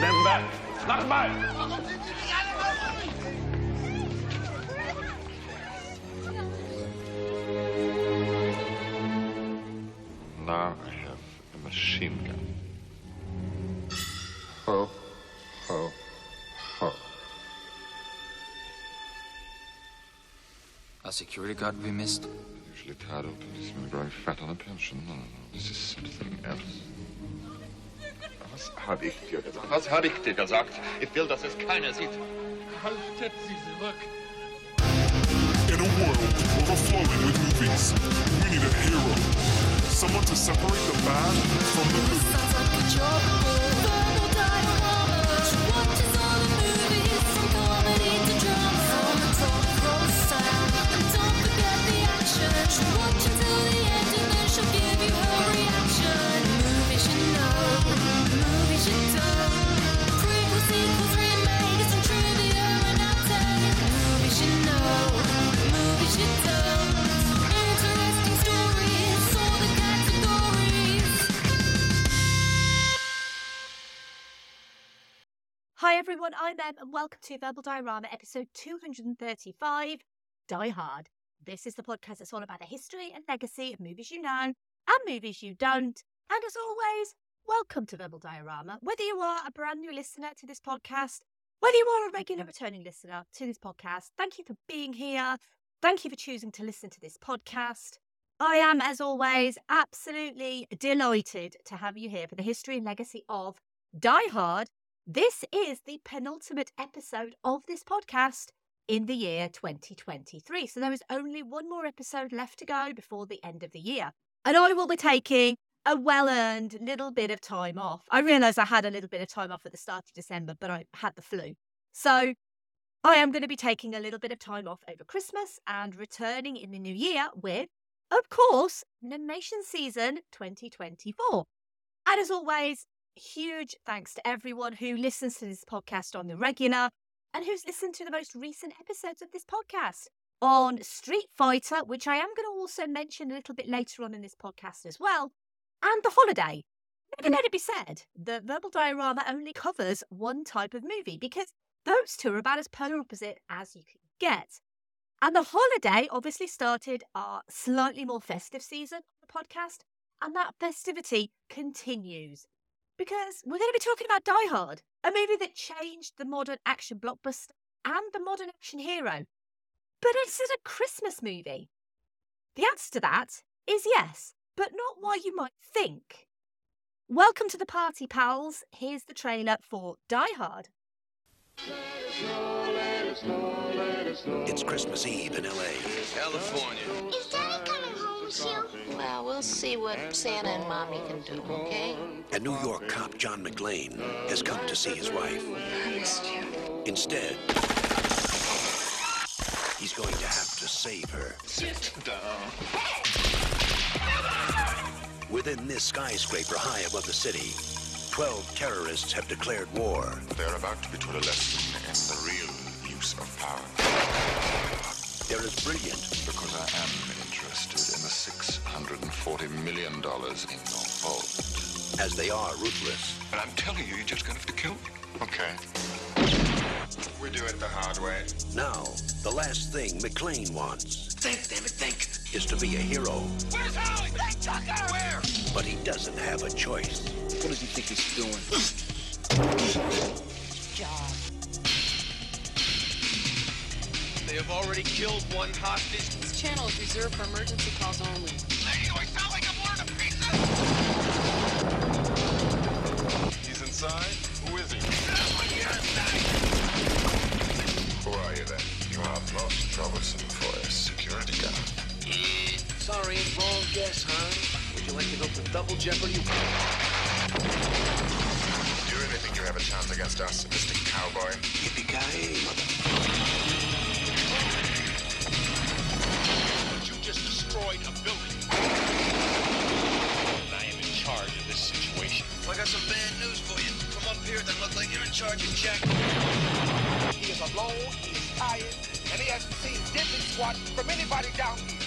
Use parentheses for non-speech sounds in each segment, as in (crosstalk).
Member, nochmal! Now I have a machine gun. Ho, ho, ho. A security guard we missed? Usually tied up and he's growing fat on a pension. No, no, no. This is something else. Was habe ich dir gesagt? Was habe ich dir gesagt? Ich will, dass es keiner sieht. Haltet sie zurück. In a world overflowing with movies, we need a hero. Someone to separate the bad from the good. Hi everyone, I'm Em and welcome to Verbal Diorama episode 235 Die Hard. This is the podcast that's all about the history and legacy of movies you know and movies you don't. And as always, welcome to Verbal Diorama. Whether you are a brand new listener to this podcast, whether you are a regular returning listener to this podcast, thank you for being here. Thank you for choosing to listen to this podcast. I am, as always, absolutely delighted to have you here for the history and legacy of Die Hard, this is the penultimate episode of this podcast in the year 2023. So there is only one more episode left to go before the end of the year. And I will be taking a well earned little bit of time off. I realised I had a little bit of time off at the start of December, but I had the flu. So I am going to be taking a little bit of time off over Christmas and returning in the new year with, of course, Animation Season 2024. And as always, huge thanks to everyone who listens to this podcast on the regular and who's listened to the most recent episodes of this podcast on Street Fighter, which I am going to also mention a little bit later on in this podcast as well, and The Holiday. Maybe let it be said that Verbal Diorama only covers one type of movie because those two are about as polar opposite as you can get. And The Holiday obviously started our slightly more festive season of the podcast, and that festivity continues because we're going to be talking about Die Hard, a movie that changed the modern action blockbuster and the modern action hero. But is it a Christmas movie? The answer to that is yes, but not what you might think. Welcome to the party, pals. Here's the trailer for Die Hard. It's Christmas Eve in L.A. California. Is Daddy coming home soon? Well, we'll see what Santa and Mommy can do, okay? A New York cop, John McClane, has come to see his wife. I missed you. Instead, he's going to have to save her. Sit down. Within this skyscraper high above the city, 12 terrorists have declared war. They're about to be taught a lesson in the real use of power. They're as brilliant Because I am interested in the $640 million in your vault. as they are ruthless. But I'm telling you, you're just gonna have to kill me. Okay. We do it the hard way. Now, the last thing McClane wants Think, damn it, think. is to be a hero, Where's Holly? Hey, Tucker! Where? but he doesn't have a choice. What does he think he's doing? Job. Have already killed one hostage. This channel is reserved for emergency calls only. Lady, do I sound like I'm ordering a pizza? He's inside? Who is he? Who are you then? You are most troublesome for a security guard. Eh, sorry, wrong guess, huh? Would you like to go for double jeopardy? Do you really think you have a chance against us, Mr. Cowboy? Yippee-ki-yay, mother. Destroyed a building. I am in charge of this situation. I got some bad news for you. Come up here, then look like you're in charge of Jack. He is alone, he is tired, and he hasn't seen dipping squat from anybody down here.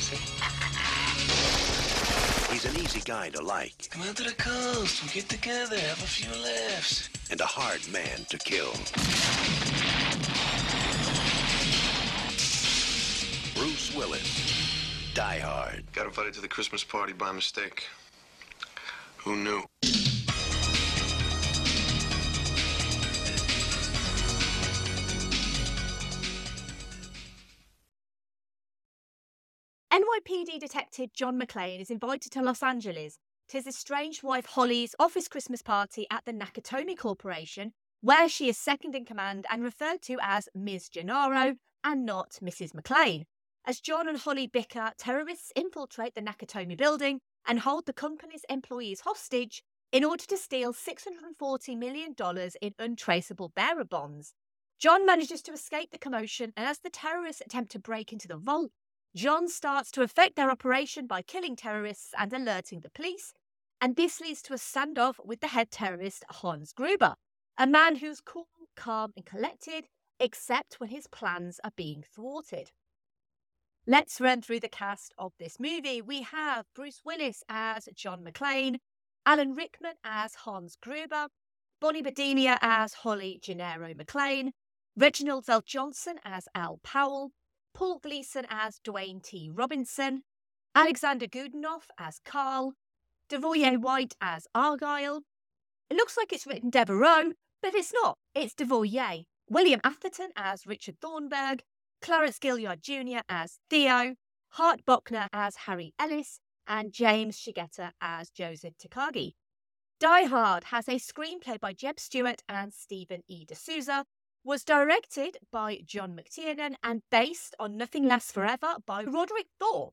See? He's an easy guy to like Come out to the coast. We'll get together, have a few laughs. and a hard man to kill. Bruce Willis, Die Hard. Got invited to the Christmas party by mistake. Who knew? NYPD detective John McClane is invited to Los Angeles to his estranged wife Holly's office Christmas party at the Nakatomi Corporation, where she is second in command and referred to as Ms. Gennaro and not Mrs. McClane. As John and Holly bicker, terrorists infiltrate the Nakatomi building and hold the company's employees hostage in order to steal $640 million in untraceable bearer bonds. John manages to escape the commotion, and as the terrorists attempt to break into the vault, John starts to affect their operation by killing terrorists and alerting the police, and this leads to a standoff with the head terrorist Hans Gruber, a man who's cool, calm, and collected, except when his plans are being thwarted. Let's run through the cast of this movie. We have Bruce Willis as John McClane, Alan Rickman as Hans Gruber, Bonnie Bedelia as Holly Gennaro McClane, Reginald VelJohnson as Al Powell, Paul Gleason as Dwayne T. Robinson, Alexander Godunov as Carl, Devoye White as Argyle. It looks like it's written Devereaux, but it's not. It's Devoye. William Atherton as Richard Thornburg, Clarence Gilyard Jr. as Theo, Hart Bochner as Harry Ellis, and James Shigeta as Joseph Takagi. Die Hard has a screenplay by Jeb Stuart and Stephen E. D'Souza, was directed by John McTiernan and based on Nothing Lasts Forever by Roderick Thorpe.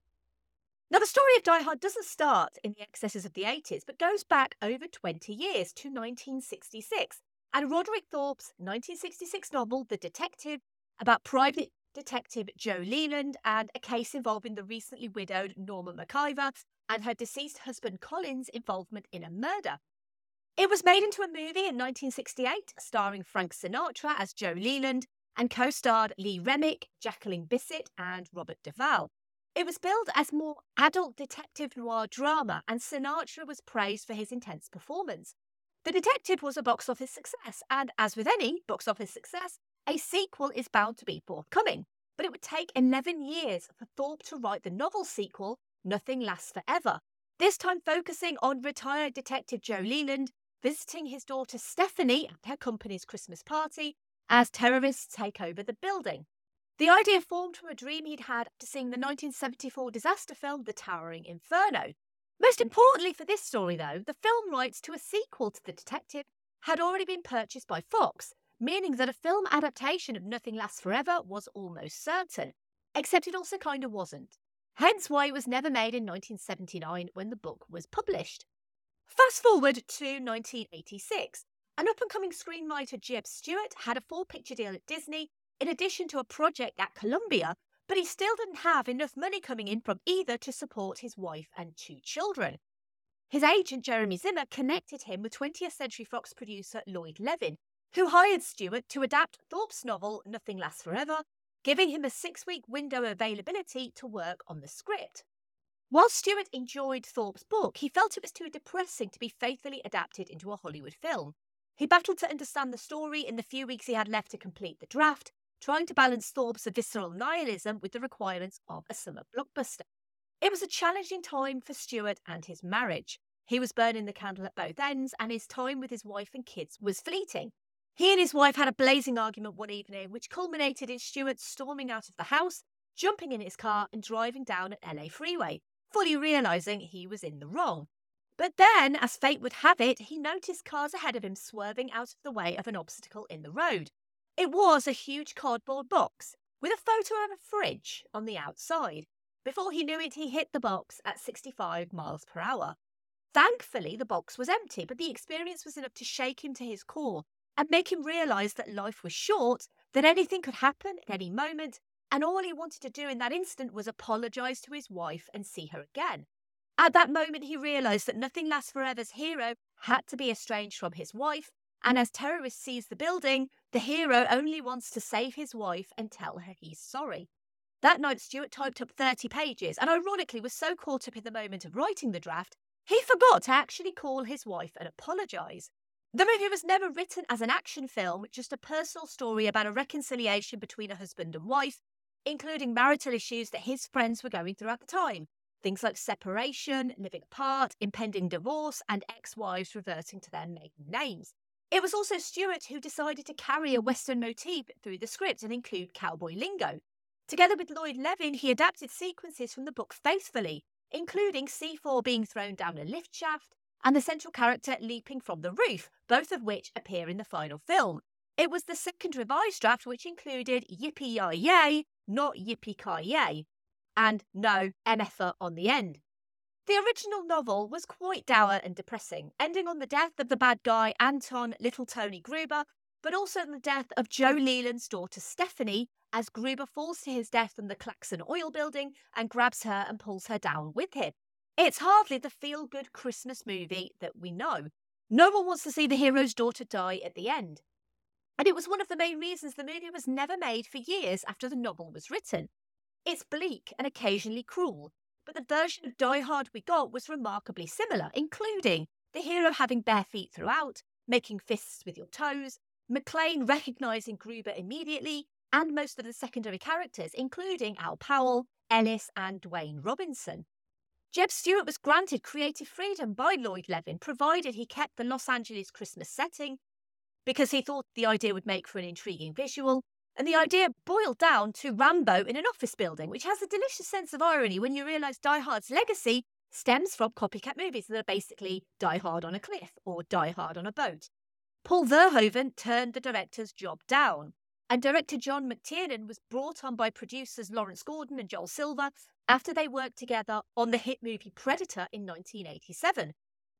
Now, the story of Die Hard doesn't start in the excesses of the 80s, but goes back over 20 years to 1966 and Roderick Thorpe's 1966 novel, The Detective, about private detective Joe Leland and a case involving the recently widowed Norma McIver and her deceased husband Colin's involvement in a murder. It was made into a movie in 1968, starring Frank Sinatra as Joe Leland and co starred Lee Remick, Jacqueline Bisset, and Robert Duvall. It was billed as more adult detective noir drama, and Sinatra was praised for his intense performance. The Detective was a box office success, and as with any box office success, a sequel is bound to be forthcoming. But it would take 11 years for Thorpe to write the novel sequel, Nothing Lasts Forever, this time focusing on retired detective Joe Leland visiting his daughter Stephanie at her company's Christmas party as terrorists take over the building. The idea formed from a dream he'd had after seeing the 1974 disaster film The Towering Inferno. Most importantly for this story, though, the film rights to a sequel to The Detective had already been purchased by Fox, meaning that a film adaptation of Nothing Lasts Forever was almost certain. Except it also kind of wasn't. Hence why it was never made in 1979 when the book was published. Fast forward to 1986. An up and coming screenwriter, Jeb Stuart, had a full picture deal at Disney, in addition to a project at Columbia, but he still didn't have enough money coming in from either to support his wife and two children. His agent, Jeremy Zimmer, connected him with 20th Century Fox producer Lloyd Levin, who hired Stuart to adapt Thorpe's novel Nothing Lasts Forever, giving him a six week window of availability to work on the script. While Stuart enjoyed Thorpe's book, he felt it was too depressing to be faithfully adapted into a Hollywood film. He battled to understand the story in the few weeks he had left to complete the draft, trying to balance Thorpe's visceral nihilism with the requirements of a summer blockbuster. It was a challenging time for Stuart and his marriage. He was burning the candle at both ends, and his time with his wife and kids was fleeting. He and his wife had a blazing argument one evening, which culminated in Stuart storming out of the house, jumping in his car, and driving down an LA freeway, fully realizing he was in the wrong. But then, as fate would have it, he noticed cars ahead of him swerving out of the way of an obstacle in the road. It was a huge cardboard box with a photo of a fridge on the outside. Before he knew it, he hit the box at 65 miles per hour. Thankfully, the box was empty, but the experience was enough to shake him to his core and make him realise that life was short, that anything could happen at any moment, and all he wanted to do in that instant was apologise to his wife and see her again. At that moment, he realised that Nothing Lasts Forever's hero had to be estranged from his wife, and as terrorists seize the building, the hero only wants to save his wife and tell her he's sorry. That night, Stuart typed up 30 pages and ironically was so caught up in the moment of writing the draft, he forgot to actually call his wife and apologise. The movie was never written as an action film, just a personal story about a reconciliation between a husband and wife, including marital issues that his friends were going through at the time. Things like separation, living apart, impending divorce, and ex wives reverting to their maiden names. It was also Stuart who decided to carry a Western motif through the script and include cowboy lingo. Together with Lloyd Levin, he adapted sequences from the book faithfully, including C4 being thrown down a lift shaft and the central character leaping from the roof, both of which appear in the final film. It was the second revised draft which included Yippee Yi Yay, not Yippee Ki Yay, and no MFA on the end. The original novel was quite dour and depressing, ending on the death of the bad guy Anton Little Tony Gruber, but also the death of Joe Leland's daughter Stephanie, as Gruber falls to his death from the Claxon oil building and grabs her and pulls her down with him. It's hardly the feel good Christmas movie that we know. No one wants to see the hero's daughter die at the end. And it was one of the main reasons the movie was never made for years after the novel was written. It's bleak and occasionally cruel, but the version of Die Hard we got was remarkably similar, including the hero having bare feet throughout, making fists with your toes, McClane recognising Gruber immediately, and most of the secondary characters, including Al Powell, Ellis, and Dwayne Robinson. Jeb Stuart was granted creative freedom by Lloyd Levin, provided he kept the Los Angeles Christmas setting, because he thought the idea would make for an intriguing visual. And the idea boiled down to Rambo in an office building, which has a delicious sense of irony when you realise Die Hard's legacy stems from copycat movies that are basically Die Hard on a cliff or Die Hard on a boat. Paul Verhoeven turned the director's job down, and director John McTiernan was brought on by producers Lawrence Gordon and Joel Silver after they worked together on the hit movie Predator in 1987.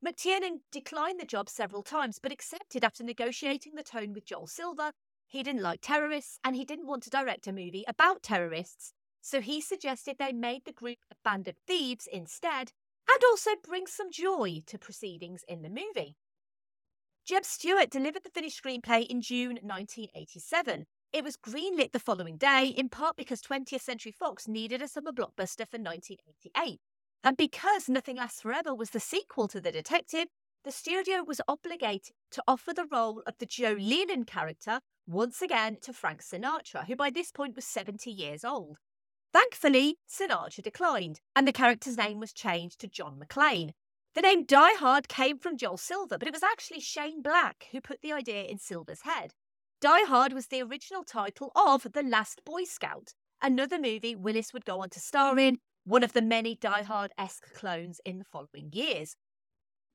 McTiernan declined the job several times, but accepted after negotiating the tone with Joel Silver. He didn't like terrorists and he didn't want to direct a movie about terrorists, so he suggested they made the group a band of thieves instead and also bring some joy to proceedings in the movie. Jeb Stuart delivered the finished screenplay in June 1987. It was greenlit the following day, in part because 20th Century Fox needed a summer blockbuster for 1988. And because Nothing Lasts Forever was the sequel to The Detective, the studio was obligated to offer the role of the Joe Leland character once again to Frank Sinatra, who by this point was 70 years old. Thankfully, Sinatra declined, and the character's name was changed to John McClane. The name Die Hard came from Joel Silver, but it was actually Shane Black who put the idea in Silver's head. Die Hard was the original title of The Last Boy Scout, another movie Willis would go on to star in, one of the many Die Hard esque clones in the following years.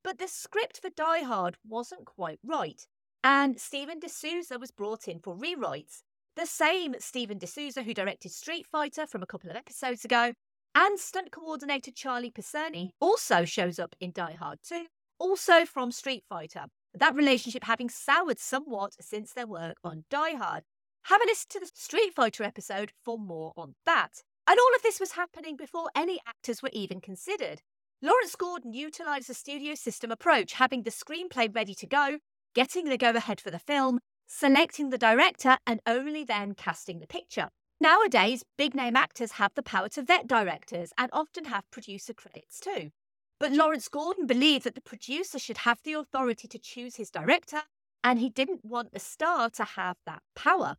But the script for Die Hard wasn't quite right, and Steven de Souza was brought in for rewrites. The same Steven de Souza who directed Street Fighter from a couple of episodes ago, and stunt coordinator Charlie Pisani also shows up in Die Hard 2, also from Street Fighter. That relationship having soured somewhat since their work on Die Hard. Have a listen to the Street Fighter episode for more on that. And all of this was happening before any actors were even considered. Lawrence Gordon utilised a studio system approach, having the screenplay ready to go, getting the go ahead for the film, selecting the director, and only then casting the picture. Nowadays, big name actors have the power to vet directors and often have producer credits too. But Lawrence Gordon believed that the producer should have the authority to choose his director, and he didn't want the star to have that power.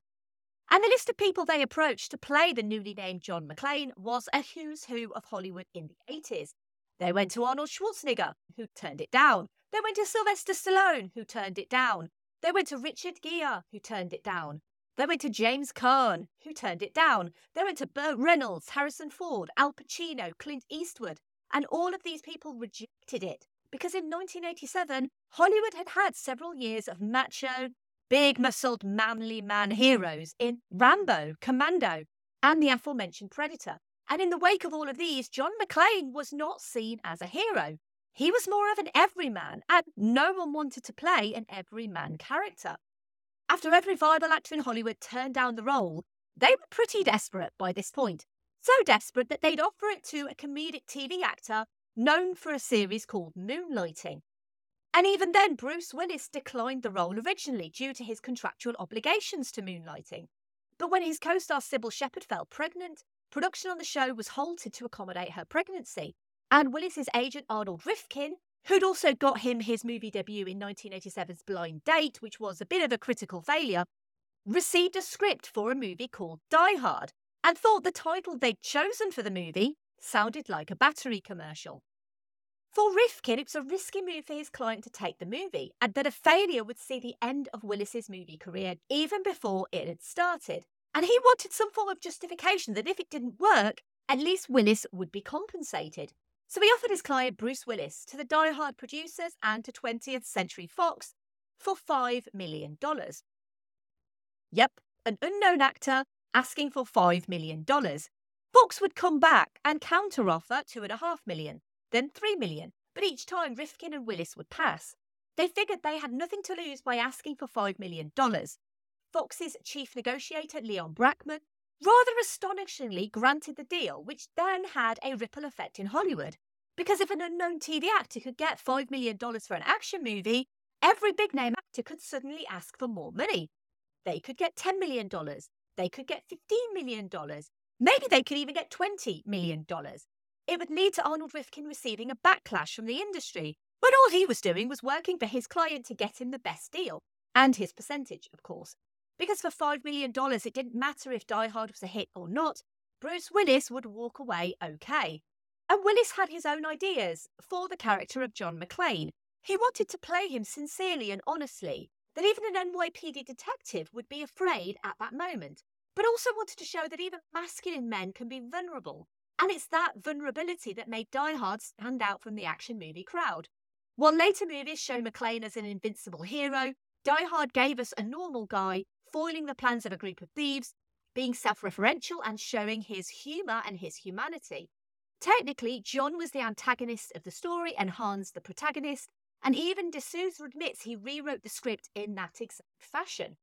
And the list of people they approached to play the newly named John McClane was a who's who of Hollywood in the 80s. They went to Arnold Schwarzenegger, who turned it down. They went to Sylvester Stallone, who turned it down. They went to Richard Gere, who turned it down. They went to James Caan, who turned it down. They went to Burt Reynolds, Harrison Ford, Al Pacino, Clint Eastwood, and all of these people rejected it because in 1987, Hollywood had had several years of macho, big muscled, manly man heroes in Rambo, Commando, and the aforementioned Predator. And in the wake of all of these, John McClane was not seen as a hero. He was more of an everyman, and no one wanted to play an everyman character. After every viable actor in Hollywood turned down the role, they were pretty desperate by this point. So desperate that they'd offer it to a comedic TV actor known for a series called Moonlighting. And even then, Bruce Willis declined the role originally due to his contractual obligations to Moonlighting. But when his co star Cybill Shepherd fell pregnant, production on the show was halted to accommodate her pregnancy. And Willis's agent Arnold Rifkin, who'd also got him his movie debut in 1987's Blind Date, which was a bit of a critical failure, received a script for a movie called Die Hard and thought the title they'd chosen for the movie sounded like a battery commercial. For Rifkin, it was a risky move for his client to take the movie, and that a failure would see the end of Willis's movie career even before it had started. And he wanted some form of justification that if it didn't work, at least Willis would be compensated. So he offered his client Bruce Willis to the Die Hard producers and to 20th Century Fox for $5 million. Yep, an unknown actor asking for $5 million. Fox would come back and counteroffer $2.5 million, then 3 million, but each time Rifkin and Willis would pass. They figured they had nothing to lose by asking for $5 million. Fox's chief negotiator, Leon Brackman, rather astonishingly granted the deal, which then had a ripple effect in Hollywood. Because if an unknown TV actor could get $5 million for an action movie, every big name actor could suddenly ask for more money. They could get $10 million. They could get $15 million. Maybe they could even get $20 million. It would lead to Arnold Rifkin receiving a backlash from the industry, when all he was doing was working for his client to get him the best deal, and his percentage, of course. Because for $5 million, it didn't matter if Die Hard was a hit or not, Bruce Willis would walk away okay. And Willis had his own ideas for the character of John McClane. He wanted to play him sincerely and honestly, that even an NYPD detective would be afraid at that moment, but also wanted to show that even masculine men can be vulnerable. And it's that vulnerability that made Die Hard stand out from the action movie crowd. While later movies show McClane as an invincible hero, Die Hard gave us a normal guy foiling the plans of a group of thieves, being self referential and showing his humour and his humanity. Technically, John was the antagonist of the story and Hans the protagonist, and even de Souza admits he rewrote the script in that exact fashion.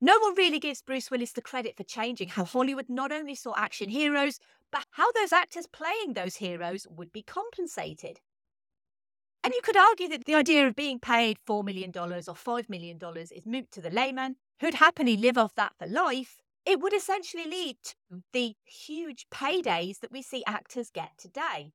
No one really gives Bruce Willis the credit for changing how Hollywood not only saw action heroes, but how those actors playing those heroes would be compensated. And you could argue that the idea of being paid $4 million or $5 million is moot to the layman, who'd happily live off that for life. It would essentially lead to the huge paydays that we see actors get today.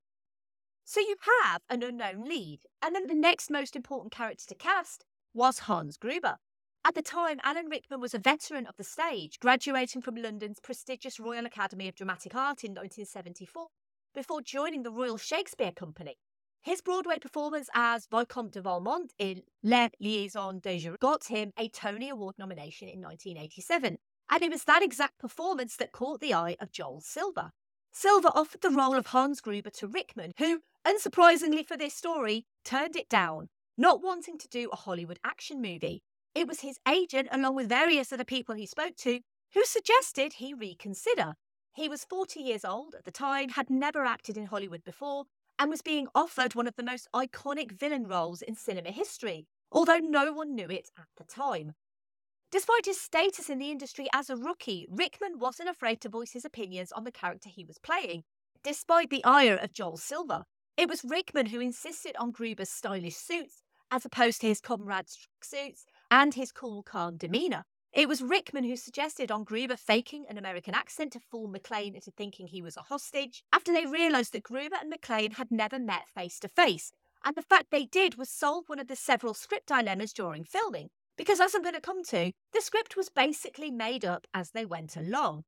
So you have an unknown lead, and then the next most important character to cast was Hans Gruber. At the time, Alan Rickman was a veteran of the stage, graduating from London's prestigious Royal Academy of Dramatic Art in 1974 before joining the Royal Shakespeare Company. His Broadway performance as Vicomte de Valmont in Les Liaisons Jour got him a Tony Award nomination in 1987, and it was that exact performance that caught the eye of Joel Silver. Silver offered the role of Hans Gruber to Rickman, who, unsurprisingly for this story, turned it down, not wanting to do a Hollywood action movie. It was his agent, along with various other people he spoke to, who suggested he reconsider. He was 40 years old at the time, had never acted in Hollywood before, and was being offered one of the most iconic villain roles in cinema history, although no one knew it at the time. Despite his status in the industry as a rookie, Rickman wasn't afraid to voice his opinions on the character he was playing, despite the ire of Joel Silver. It was Rickman who insisted on Gruber's stylish suits, as opposed to his comrades' suits, and his cool, calm demeanour. It was Rickman who suggested on Gruber faking an American accent to fool McClane into thinking he was a hostage, after they realised that Gruber and McClane had never met face to face. And the fact they did was solve one of the several script dilemmas during filming. Because, as I'm going to come to, the script was basically made up as they went along.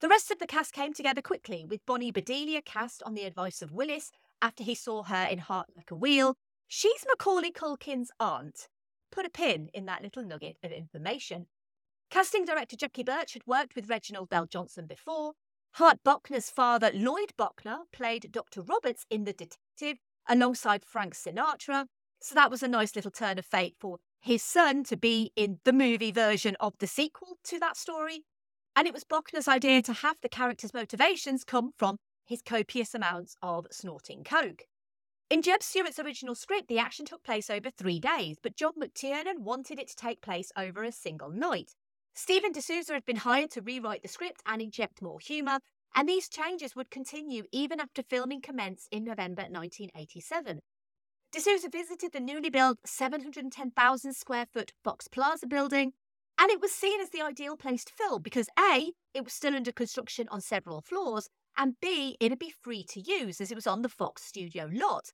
The rest of the cast came together quickly, with Bonnie Bedelia cast on the advice of Willis after he saw her in Heart Like a Wheel. She's Macaulay Culkin's aunt. Put a pin in that little nugget of information. Casting director Jackie Burch had worked with Reginald VelJohnson before. Hart Bochner's father, Lloyd Bochner, played Dr. Roberts in The Detective alongside Frank Sinatra. So that was a nice little turn of fate for his son to be in the movie version of the sequel to that story. And it was Bochner's idea to have the character's motivations come from his copious amounts of snorting coke. In Jeb Stuart's original script, the action took place over three days, but John McTiernan wanted it to take place over a single night. Steven de Souza had been hired to rewrite the script and inject more humour, and these changes would continue even after filming commenced in November 1987. De Souza visited the newly built 710,000 square foot Fox Plaza building, And it was seen as the ideal place to film because A, it was still under construction on several floors, and B, it'd be free to use as it was on the Fox studio lot.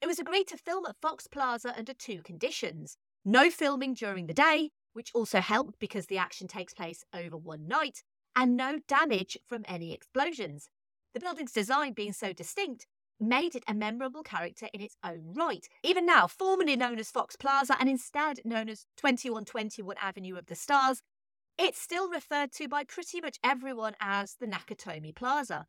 It was agreed to film at Fox Plaza under two conditions no filming during the day, which also helped because the action takes place over one night, and no damage from any explosions. The building's design being so distinct made it a memorable character in its own right. Even now, formerly known as Fox Plaza and instead known as 2121 Avenue of the Stars, it's still referred to by pretty much everyone as the Nakatomi Plaza.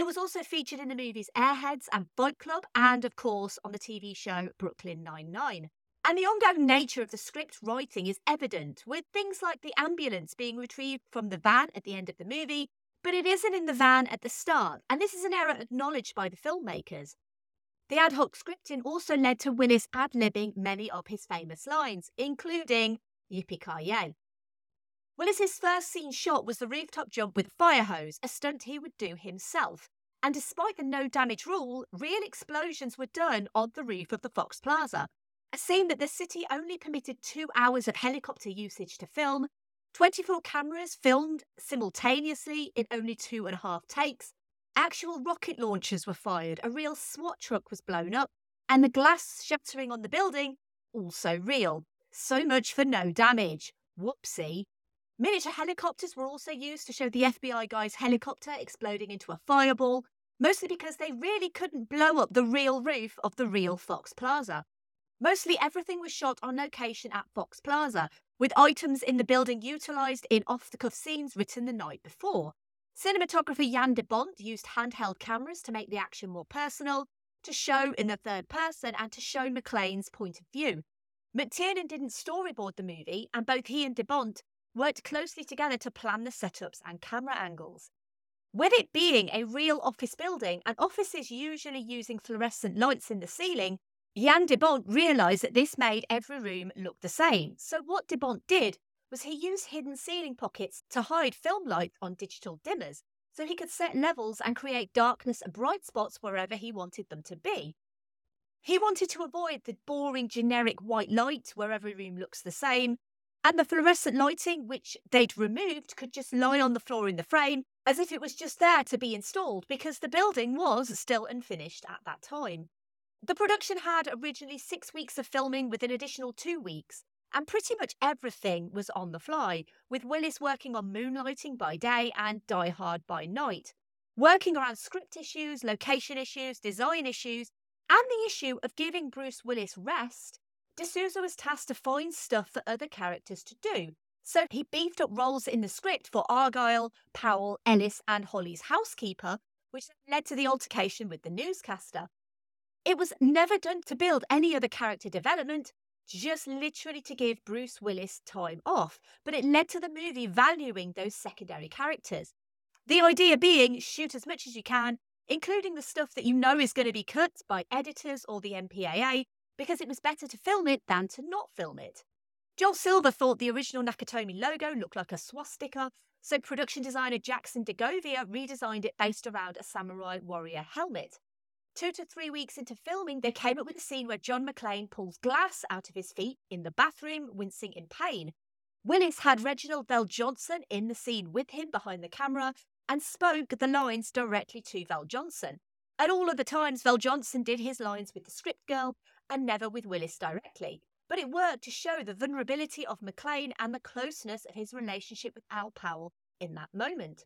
It was also featured in the movies Airheads and Fight Club, and of course on the TV show Brooklyn Nine-Nine. And the ongoing nature of the script writing is evident, with things like the ambulance being retrieved from the van at the end of the movie, but it isn't in the van at the start, and this is an error acknowledged by the filmmakers. The ad hoc scripting also led to Willis ad libbing many of his famous lines, including Yippee Ki Yay. Willis's first scene shot was the rooftop jump with a fire hose, a stunt he would do himself. And despite the no damage rule, real explosions were done on the roof of the Fox Plaza. A scene that the city only permitted two hours of helicopter usage to film, 24 cameras filmed simultaneously in only two and a half takes, actual rocket launchers were fired, a real SWAT truck was blown up, and the glass shattering on the building also real. So much for no damage. Whoopsie. Miniature helicopters were also used to show the FBI guy's helicopter exploding into a fireball, mostly because they really couldn't blow up the real roof of the real Fox Plaza. Mostly everything was shot on location at Fox Plaza, with items in the building utilised in off the cuff scenes written the night before. Cinematographer Jan de Bont used handheld cameras to make the action more personal, to show in the third person, and to show McClane's point of view. McTiernan didn't storyboard the movie, and both he and de Bont worked closely together to plan the setups and camera angles. With it being a real office building and offices usually using fluorescent lights in the ceiling, Jan de Bont realised that this made every room look the same. So, what de Bont did was he used hidden ceiling pockets to hide film light on digital dimmers so he could set levels and create darkness and bright spots wherever he wanted them to be. He wanted to avoid the boring generic white light where every room looks the same, and the fluorescent lighting, which they'd removed, could just lie on the floor in the frame as if it was just there to be installed because the building was still unfinished at that time. The production had originally six weeks of filming with an additional two weeks, and pretty much everything was on the fly, with Willis working on Moonlighting by day and Die Hard by night, working around script issues, location issues, design issues, and the issue of giving Bruce Willis rest. De Souza was tasked to find stuff for other characters to do, so he beefed up roles in the script for Argyle, Powell, Ellis, and Holly's housekeeper, which led to the altercation with the newscaster. It was never done to build any other character development, just literally to give Bruce Willis time off, but it led to the movie valuing those secondary characters. The idea being shoot as much as you can, including the stuff that you know is going to be cut by editors or the MPAA, because it was better to film it than to not film it. Joel Silver thought the original Nakatomi logo looked like a swastika, so production designer Jackson DeGovia redesigned it based around a samurai warrior helmet. Two to three weeks into filming, they came up with a scene where John McClane pulls glass out of his feet in the bathroom, wincing in pain. Willis had Reginald VelJohnson in the scene with him behind the camera and spoke the lines directly to VelJohnson. At all other times, VelJohnson did his lines with the script girl and never with Willis directly. But it worked to show the vulnerability of McClane and the closeness of his relationship with Al Powell in that moment.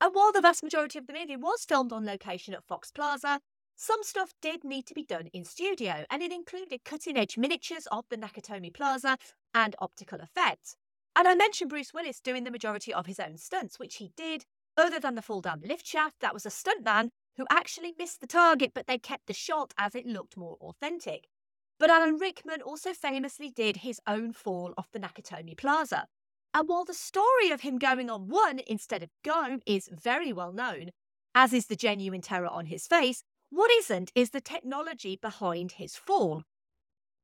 And while the vast majority of the movie was filmed on location at Fox Plaza, some stuff did need to be done in studio, and it included cutting edge miniatures of the Nakatomi Plaza and optical effects. And I mentioned Bruce Willis doing the majority of his own stunts, which he did. Other than the fall down the lift shaft, that was a stuntman who actually missed the target, but they kept the shot as it looked more authentic. But Alan Rickman also famously did his own fall off the Nakatomi Plaza. And while the story of him going on one instead of go is very well known, as is the genuine terror on his face, what isn't is the technology behind his fall.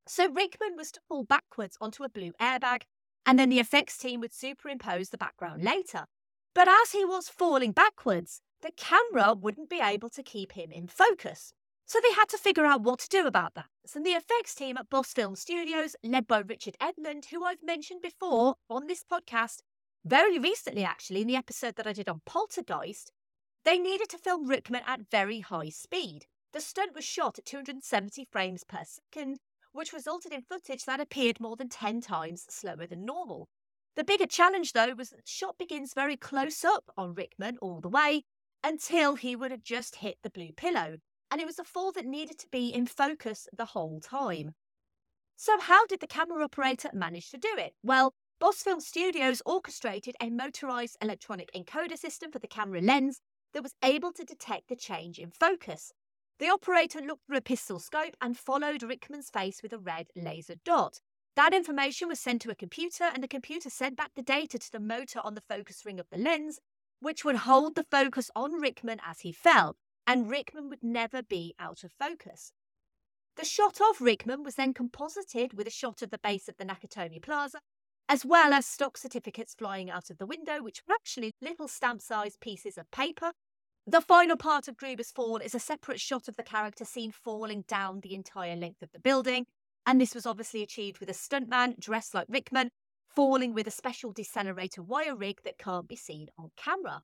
So Rickman was to fall backwards onto a blue airbag, and then the effects team would superimpose the background later. But as he was falling backwards, the camera wouldn't be able to keep him in focus. So they had to figure out what to do about that. So the effects team at Boss Film Studios, led by Richard Edlund, who I've mentioned before on this podcast, very recently actually, in the episode that I did on Poltergeist, they needed to film Rickman at very high speed. The stunt was shot at 270 frames per second, which resulted in footage that appeared more than 10 times slower than normal. The bigger challenge, though, was that the shot begins very close up on Rickman all the way until he would have just hit the blue pillow, and it was a fall that needed to be in focus the whole time. So, how did the camera operator manage to do it? Well, Boss Film Studios orchestrated a motorized electronic encoder system for the camera lens that was able to detect the change in focus. The operator looked through a pistol scope and followed Rickman's face with a red laser dot. That information was sent to a computer, and the computer sent back the data to the motor on the focus ring of the lens, which would hold the focus on Rickman as he fell, and Rickman would never be out of focus. The shot of Rickman was then composited with a shot of the base of the Nakatomi Plaza, as well as stock certificates flying out of the window, which were actually little stamp sized pieces of paper. The final part of Gruber's fall is a separate shot of the character seen falling down the entire length of the building, and this was obviously achieved with a stuntman dressed like Rickman, falling with a special decelerator wire rig that can't be seen on camera.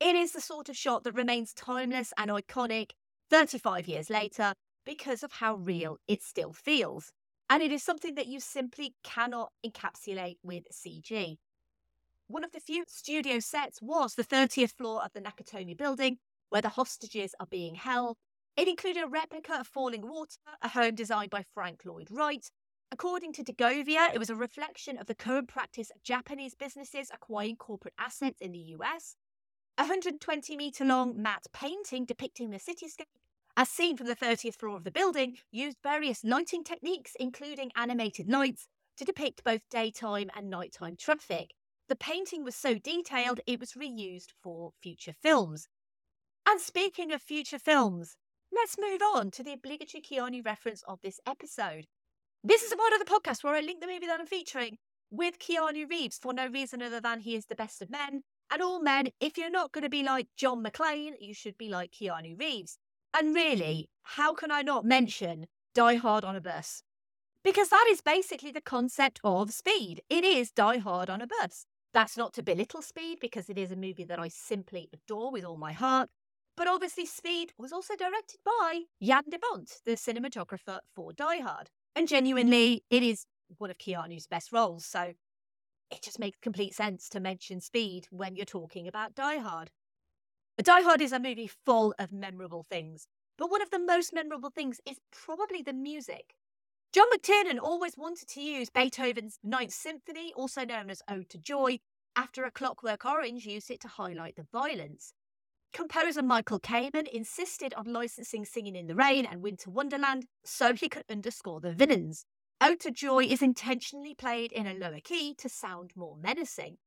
It is the sort of shot that remains timeless and iconic 35 years later because of how real it still feels. And it is something that you simply cannot encapsulate with CG. One of the few studio sets was the 30th floor of the Nakatomi building, where the hostages are being held. It included a replica of Fallingwater, a home designed by Frank Lloyd Wright. According to DeGovia, it was a reflection of the current practice of Japanese businesses acquiring corporate assets in the US. A 120 metre long matte painting depicting the cityscape, as seen from the 30th floor of the building, used various lighting techniques, including animated lights, to depict both daytime and nighttime traffic. The painting was so detailed it was reused for future films. And speaking of future films, let's move on to the obligatory Keanu reference of this episode. This is a part of the podcast where I link the movie that I'm featuring with Keanu Reeves for no reason other than he is the best of men. And all men, if you're not going to be like John McClane, you should be like Keanu Reeves. And really, how can I not mention Die Hard on a Bus? Because that is basically the concept of speed. It is Die Hard on a Bus. That's not to belittle Speed because it is a movie that I simply adore with all my heart. But obviously, Speed was also directed by Jan de Bont, the cinematographer for Die Hard. And mm-hmm. genuinely, it is one of Keanu's best roles. So it just makes complete sense to mention Speed when you're talking about Die Hard. Die Hard is a movie full of memorable things, but one of the most memorable things is probably the music. John McTiernan always wanted to use Beethoven's Ninth Symphony, also known as Ode to Joy, after A Clockwork Orange used it to highlight the violence. Composer Michael Kamen insisted on licensing Singing in the Rain and Winter Wonderland so he could underscore the villains. Ode to Joy is intentionally played in a lower key to sound more menacing.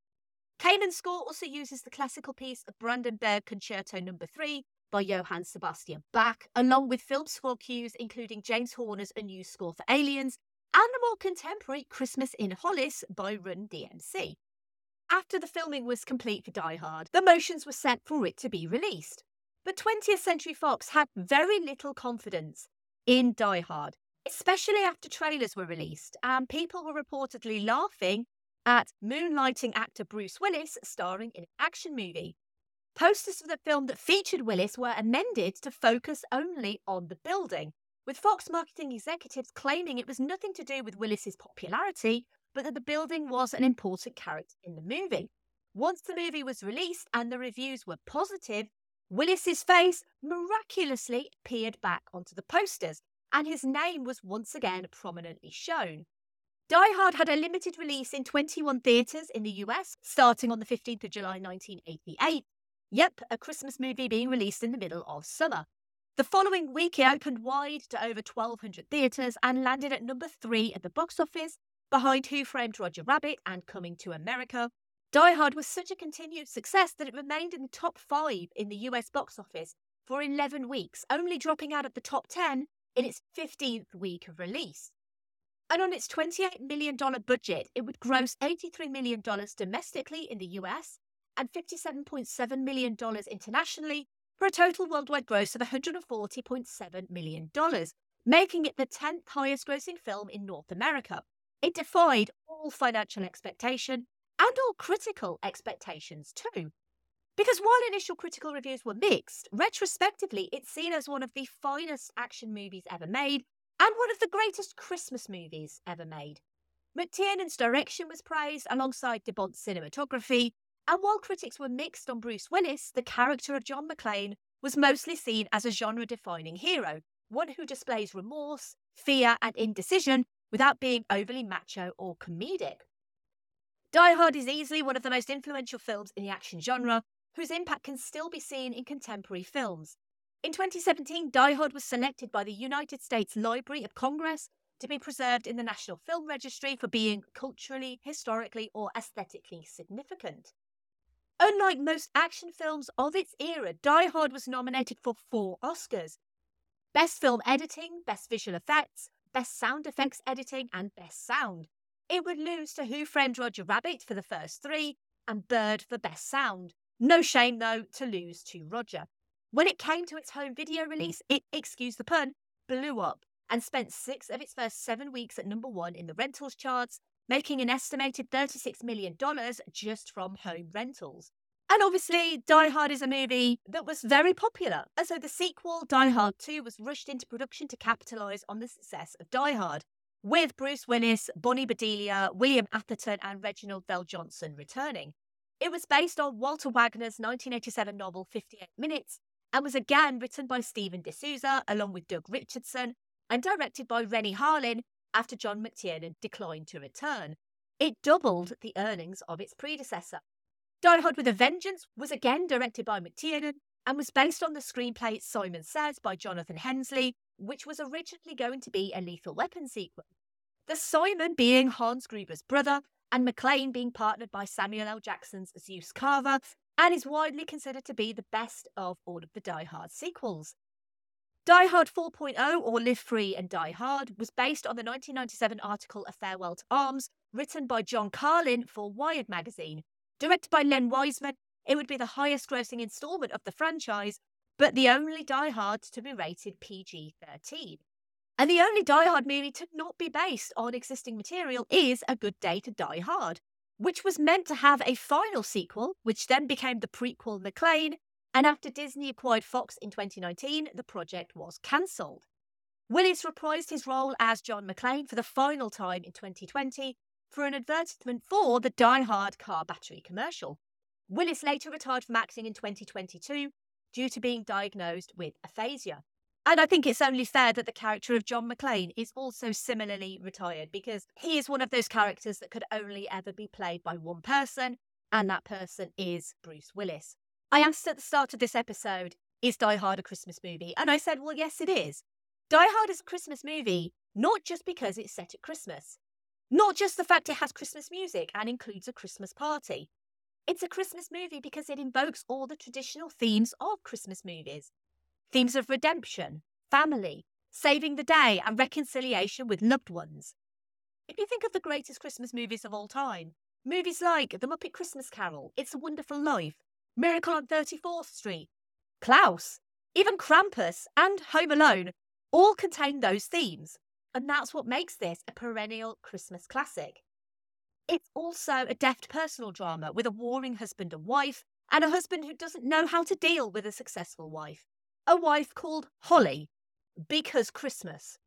Kamen's score also uses the classical piece of Brandenburg Concerto No. 3 by Johann Sebastian Bach, along with film score cues including James Horner's A New Score for Aliens and the more contemporary Christmas in Hollis by Run DMC. After the filming was complete for Die Hard, the motions were set for it to be released. But 20th Century Fox had very little confidence in Die Hard, especially after trailers were released and people were reportedly laughing at moonlighting actor Bruce Willis starring in an action movie. Posters for the film that featured Willis were amended to focus only on the building, with Fox marketing executives claiming it was nothing to do with Willis's popularity, but that the building was an important character in the movie. Once the movie was released and the reviews were positive, Willis's face miraculously appeared back onto the posters, and his name was once again prominently shown. Die Hard had a limited release in 21 theatres in the US, starting on the 15th of July 1988. Yep, a Christmas movie being released in the middle of summer. The following week, it opened wide to over 1,200 theatres and landed at number three at the box office, behind Who Framed Roger Rabbit and Coming to America. Die Hard was such a continued success that it remained in the top five in the US box office for 11 weeks, only dropping out of the top 10 in its 15th week of release. And on its $28 million budget, it would gross $83 million domestically in the US and $57.7 million internationally for a total worldwide gross of $140.7 million, making it the 10th highest grossing film in North America. It defied all financial expectation and all critical expectations too. Because while initial critical reviews were mixed, retrospectively it's seen as one of the finest action movies ever made and one of the greatest Christmas movies ever made. McTiernan's direction was praised alongside de Bont's cinematography, and while critics were mixed on Bruce Willis, the character of John McClane was mostly seen as a genre defining hero, one who displays remorse, fear, and indecision without being overly macho or comedic. Die Hard is easily one of the most influential films in the action genre, whose impact can still be seen in contemporary films. In 2017, Die Hard was selected by the United States Library of Congress to be preserved in the National Film Registry for being culturally, historically, or aesthetically significant. Unlike most action films of its era, Die Hard was nominated for four Oscars Best Film Editing, Best Visual Effects, Best Sound Effects Editing, and Best Sound. It would lose to Who Framed Roger Rabbit for the first three, and Bird for Best Sound. No shame, though, to lose to Roger. When it came to its home video release, it, excuse the pun, blew up and spent six of its first seven weeks at number one in the rentals charts, making an estimated $36 million just from home rentals. And obviously, Die Hard is a movie that was very popular. And so the sequel, Die Hard 2, was rushed into production to capitalise on the success of Die Hard, with Bruce Willis, Bonnie Bedelia, William Atherton, and Reginald VelJohnson returning. It was based on Walter Wagner's 1987 novel 58 Minutes and was again written by Steven de Souza along with Doug Richardson and directed by Renny Harlin after John McTiernan declined to return. It doubled the earnings of its predecessor. Die Hard with a Vengeance was again directed by McTiernan and was based on the screenplay Simon Says by Jonathan Hensleigh, which was originally going to be a Lethal Weapon sequel. The Simon being Hans Gruber's brother and McClane being partnered by Samuel L. Jackson's Zeus Carver and is widely considered to be the best of all of the Die Hard sequels. Die Hard 4.0 or Live Free and Die Hard was based on the 1997 article A Farewell to Arms written by John Carlin for Wired magazine. Directed by Len Wiseman, it would be the highest grossing installment of the franchise, but the only Die Hard to be rated PG 13. And the only Die Hard movie to not be based on existing material is A Good Day to Die Hard, which was meant to have a final sequel, which then became the prequel McClane. and after Disney acquired Fox in 2019, the project was cancelled. Willis reprised his role as John McClane for the final time in 2020 for an advertisement for the Die Hard car battery commercial. Willis later retired from acting in 2022 due to being diagnosed with aphasia. And I think it's only fair that the character of John McClane is also similarly retired because he is one of those characters that could only ever be played by one person, and that person is Bruce Willis. I asked at the start of this episode, is Die Hard a Christmas movie? And I said, well, yes, it is. Die Hard is a Christmas movie, not just because it's set at Christmas, not just the fact it has Christmas music and includes a Christmas party. It's a Christmas movie because it invokes all the traditional themes of Christmas movies themes of redemption, family, saving the day, and reconciliation with loved ones. If you think of the greatest Christmas movies of all time, movies like The Muppet Christmas Carol, It's a Wonderful Life, Miracle on 34th Street, Klaus, even Krampus, and Home Alone all contain those themes. And that's what makes this a perennial Christmas classic. It's also a deft personal drama with a warring husband and wife, and a husband who doesn't know how to deal with a successful wife a wife called Holly because Christmas.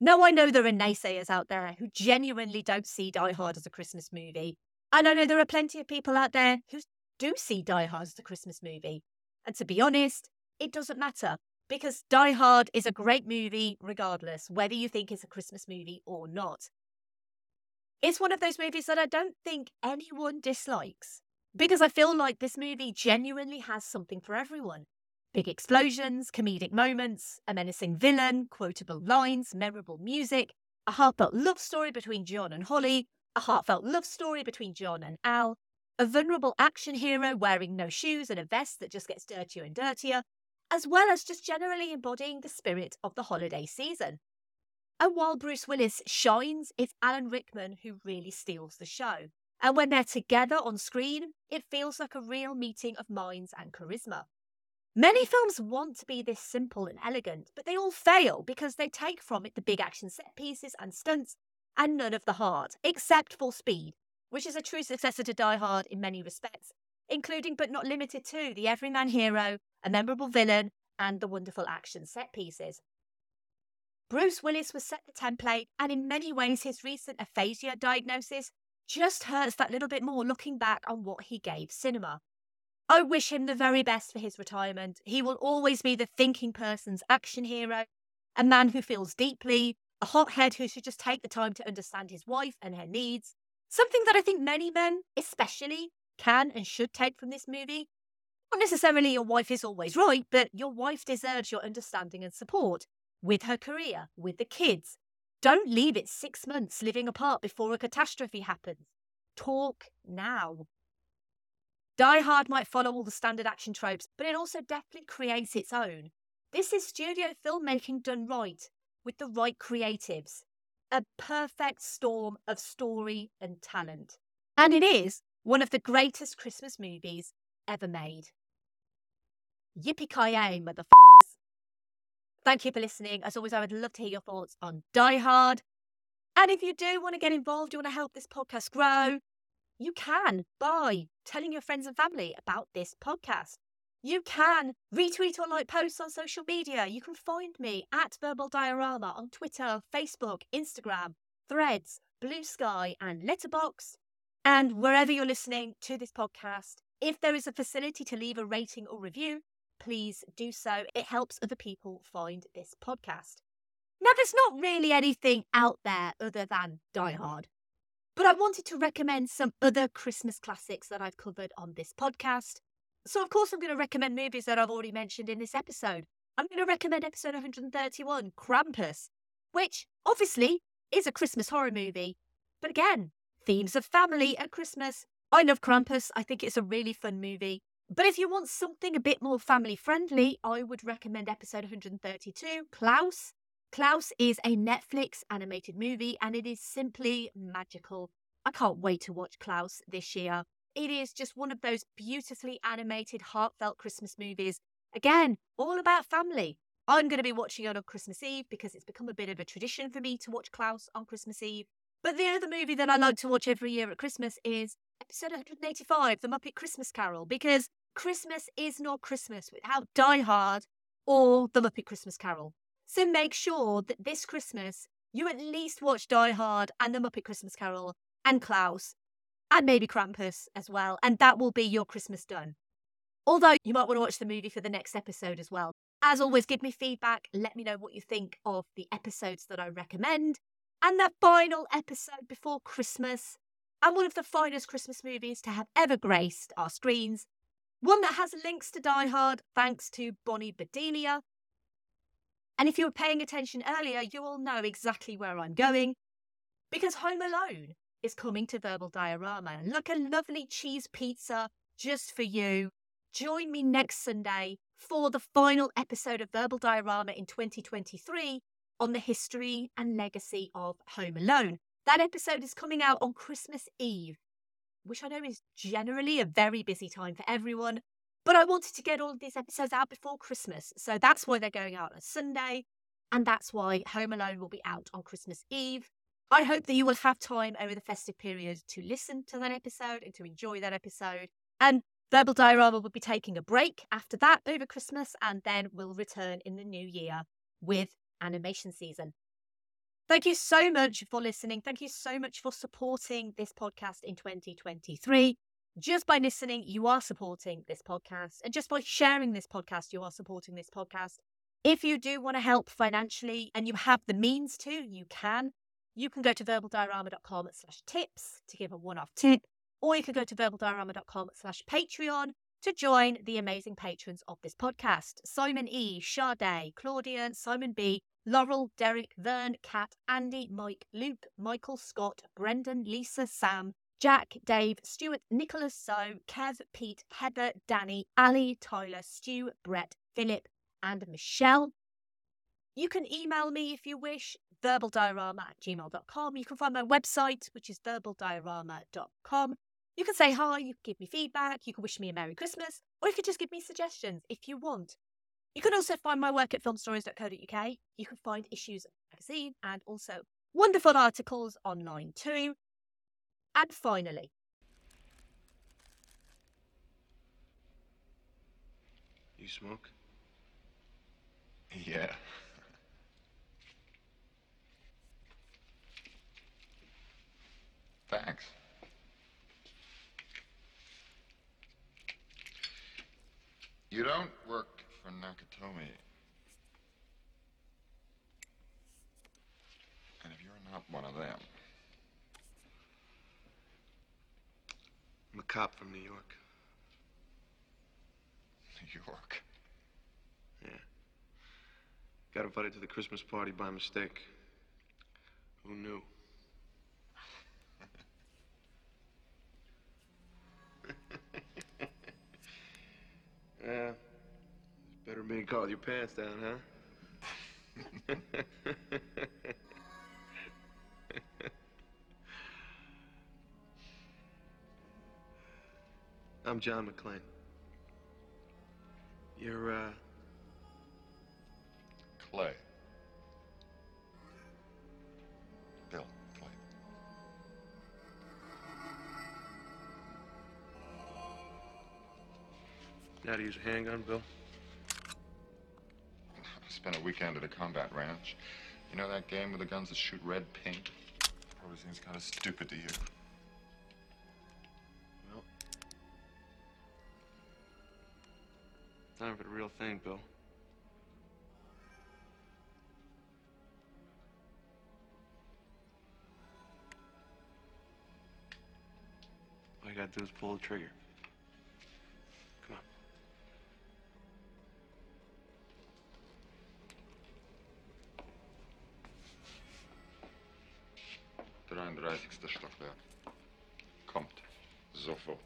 Now, I know there are naysayers out there who genuinely don't see Die Hard as a Christmas movie. And I know there are plenty of people out there who do see Die Hard as a Christmas movie. And to be honest, it doesn't matter because Die Hard is a great movie regardless, whether you think it's a Christmas movie or not. It's one of those movies that I don't think anyone dislikes because I feel like this movie genuinely has something for everyone. Big explosions, comedic moments, a menacing villain, quotable lines, memorable music, a heartfelt love story between John and Holly, a heartfelt love story between John and Al, a vulnerable action hero wearing no shoes and a vest that just gets dirtier and dirtier, as well as just generally embodying the spirit of the holiday season. And while Bruce Willis shines, it's Alan Rickman who really steals the show. And when they're together on screen, it feels like a real meeting of minds and charisma. Many films want to be this simple and elegant, but they all fail because they take from it the big action set pieces and stunts and none of the heart, except for Speed, which is a true successor to Die Hard in many respects, including but not limited to the everyman hero, a memorable villain, and the wonderful action set pieces. Bruce Willis was set the template, and in many ways, his recent aphasia diagnosis just hurts that little bit more looking back on what he gave cinema. I wish him the very best for his retirement. He will always be the thinking person's action hero, a man who feels deeply, a hothead who should just take the time to understand his wife and her needs. Something that I think many men, especially, can and should take from this movie. Not necessarily your wife is always right, but your wife deserves your understanding and support with her career, with the kids. Don't leave it six months living apart before a catastrophe happens. Talk now. Die Hard might follow all the standard action tropes, but it also definitely creates its own. This is studio filmmaking done right, with the right creatives. A perfect storm of story and talent. And it is one of the greatest Christmas movies ever made. Yippee ki motherfuckers. Thank you for listening. As always, I would love to hear your thoughts on Die Hard. And if you do want to get involved, you want to help this podcast grow, you can by telling your friends and family about this podcast. You can retweet or like posts on social media. You can find me at Verbal Diorama on Twitter, Facebook, Instagram, Threads, Blue Sky, and Letterboxd. And wherever you're listening to this podcast, if there is a facility to leave a rating or review, please do so. It helps other people find this podcast. Now, there's not really anything out there other than Die Hard. But I wanted to recommend some other Christmas classics that I've covered on this podcast. So, of course, I'm going to recommend movies that I've already mentioned in this episode. I'm going to recommend episode 131, Krampus, which obviously is a Christmas horror movie. But again, themes of family at Christmas. I love Krampus. I think it's a really fun movie. But if you want something a bit more family friendly, I would recommend episode 132, Klaus. Klaus is a Netflix animated movie and it is simply magical. I can't wait to watch Klaus this year. It is just one of those beautifully animated, heartfelt Christmas movies. Again, all about family. I'm going to be watching it on Christmas Eve because it's become a bit of a tradition for me to watch Klaus on Christmas Eve. But the other movie that I like to watch every year at Christmas is episode 185, The Muppet Christmas Carol, because Christmas is not Christmas without Die Hard or The Muppet Christmas Carol. So make sure that this Christmas you at least watch Die Hard and The Muppet Christmas Carol and Klaus and maybe Krampus as well, and that will be your Christmas done. Although you might want to watch the movie for the next episode as well. As always, give me feedback. Let me know what you think of the episodes that I recommend. And the final episode before Christmas, and one of the finest Christmas movies to have ever graced our screens. One that has links to Die Hard thanks to Bonnie Bedelia, and if you were paying attention earlier, you will know exactly where I'm going because Home Alone is coming to Verbal Diorama. Look, a lovely cheese pizza just for you. Join me next Sunday for the final episode of Verbal Diorama in 2023 on the history and legacy of Home Alone. That episode is coming out on Christmas Eve, which I know is generally a very busy time for everyone. But I wanted to get all of these episodes out before Christmas. So that's why they're going out on Sunday. And that's why Home Alone will be out on Christmas Eve. I hope that you will have time over the festive period to listen to that episode and to enjoy that episode. And Verbal Diorama will be taking a break after that over Christmas and then we'll return in the new year with animation season. Thank you so much for listening. Thank you so much for supporting this podcast in 2023. Just by listening, you are supporting this podcast. And just by sharing this podcast, you are supporting this podcast. If you do want to help financially and you have the means to, you can. You can go to verbaldiorama.com slash tips to give a one-off tip, or you can go to verbaldiorama.com slash Patreon to join the amazing patrons of this podcast. Simon E, Sade, Claudia, Simon B, Laurel, Derek, Vern, Kat, Andy, Mike, Luke, Michael, Scott, Brendan, Lisa, Sam, Jack, Dave, Stuart, Nicholas, So, Kev, Pete, Heather, Danny, Ali, Tyler, Stu, Brett, Philip, and Michelle. You can email me if you wish, verbaldiorama at gmail.com. You can find my website, which is verbaldiorama.com. You can say hi, you can give me feedback, you can wish me a Merry Christmas, or you can just give me suggestions if you want. You can also find my work at filmstories.co.uk. You can find issues of the magazine and also wonderful articles online too. And finally, You smoke? Yeah. Thanks. You don't work for Nakatomi. And if you're not one of them, I'm a cop from New York. (laughs) New York. Yeah. Got invited to the Christmas party by mistake. Who knew? yeah. Caught with your pants down, huh? (laughs) I'm John McClane. You're, uh, Clay. Bill Clay. how to use a handgun, Bill? Spent a weekend at a combat ranch. You know that game with the guns that shoot red paint? Probably seems kind of stupid to you. Well, time for the real thing, Bill. All you gotta do is pull the trigger. 33. Stockwerk. Kommt. Sofort.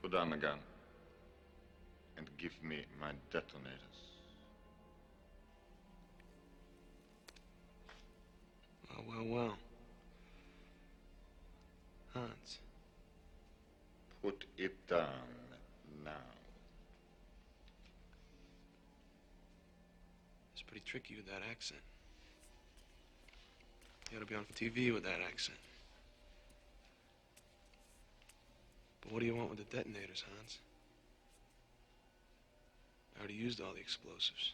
Put down the gun. And give me my detonators. Well, well, well. Hans. Put it down now. It's pretty tricky with that accent. You gotta be on TV with that accent. But what do you want with the detonators, Hans? I already used all the explosives.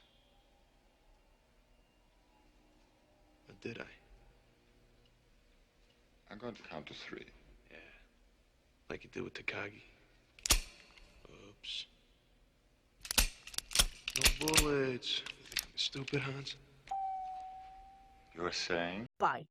Or did I? I'm going to count to three. Yeah. Like you did with Takagi. Oops. No bullets. You think I'm stupid, Hans? You're saying? Bye.